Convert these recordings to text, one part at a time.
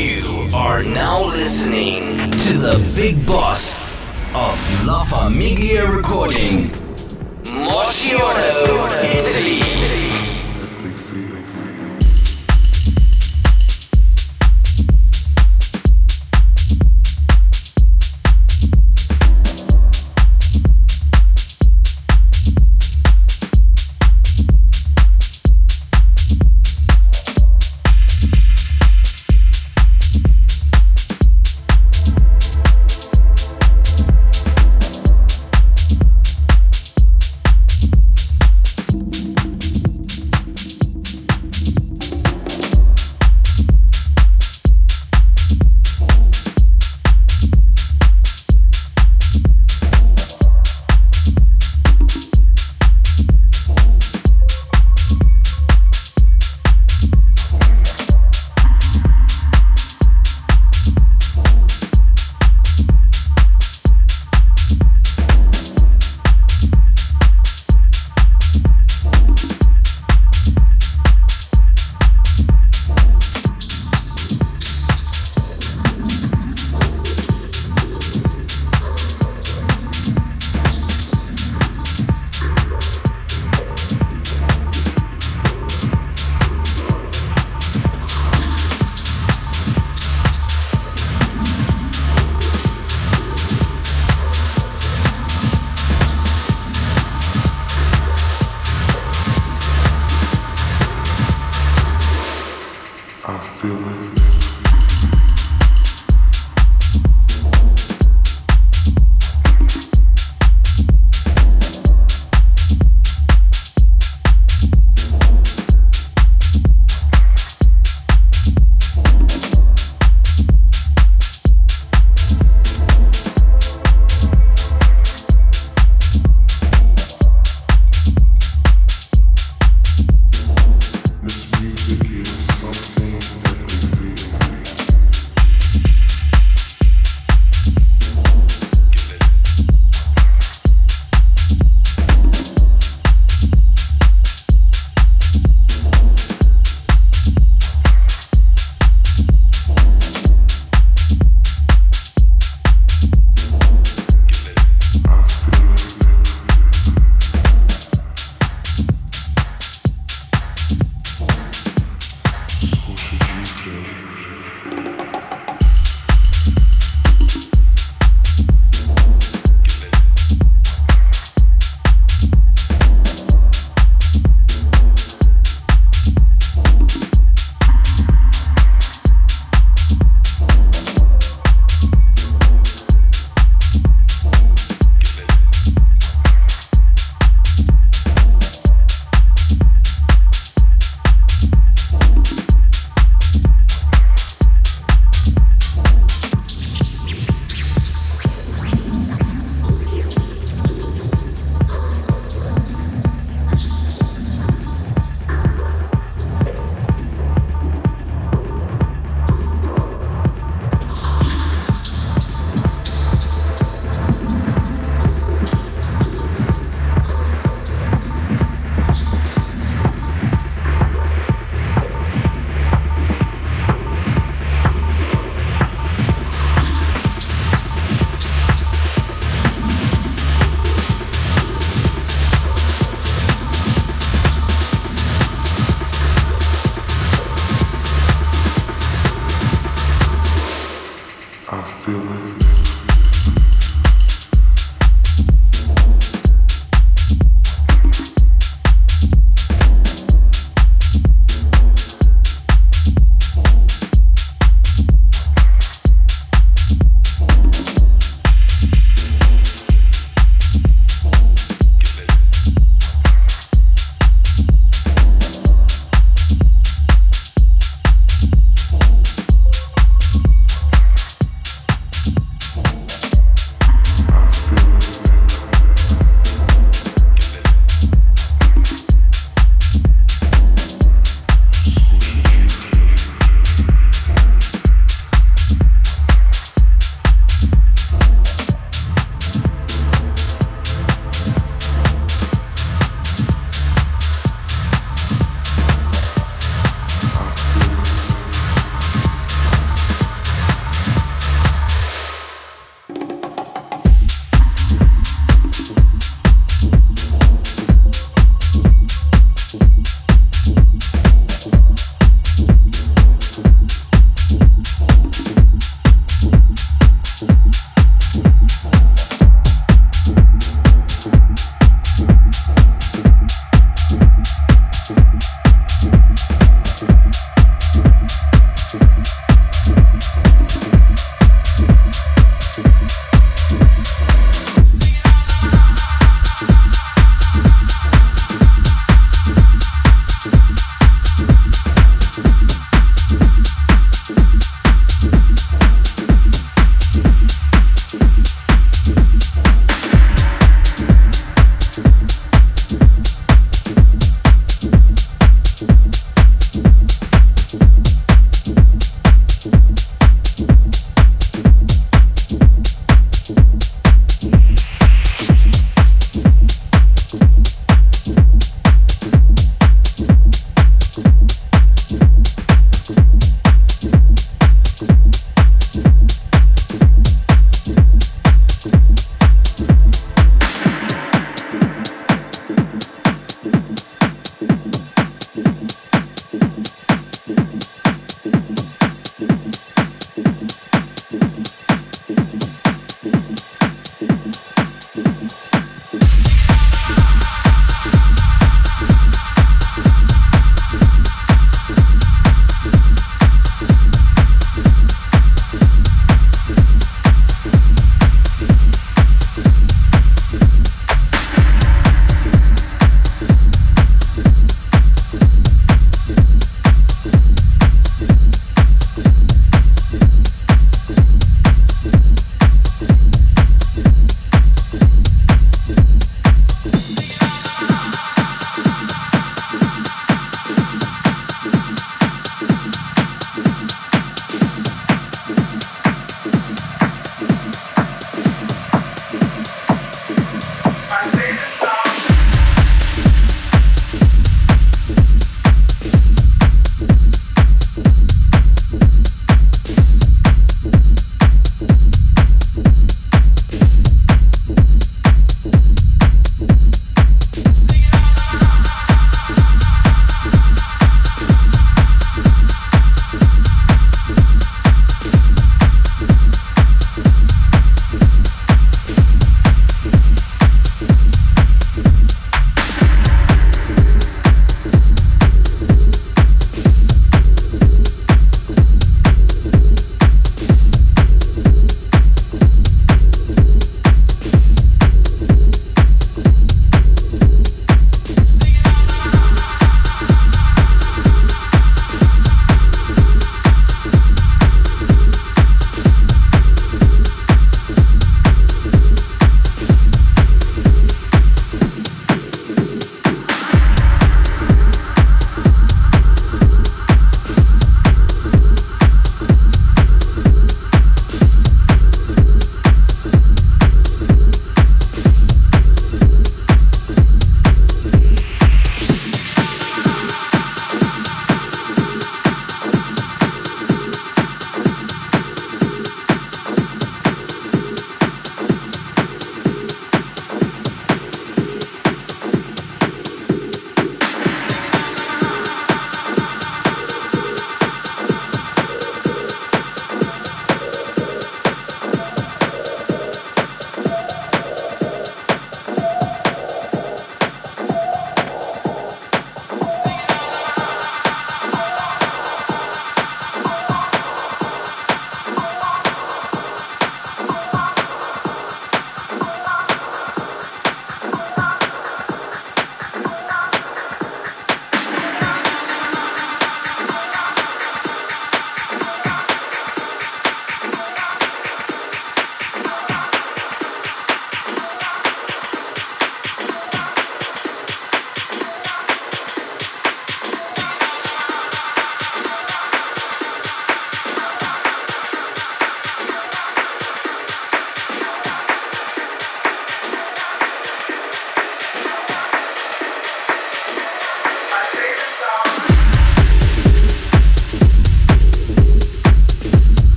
You are now listening to the big boss of La Famiglia Recording, Marciano, Italy.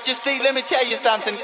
But you see, let me tell you something.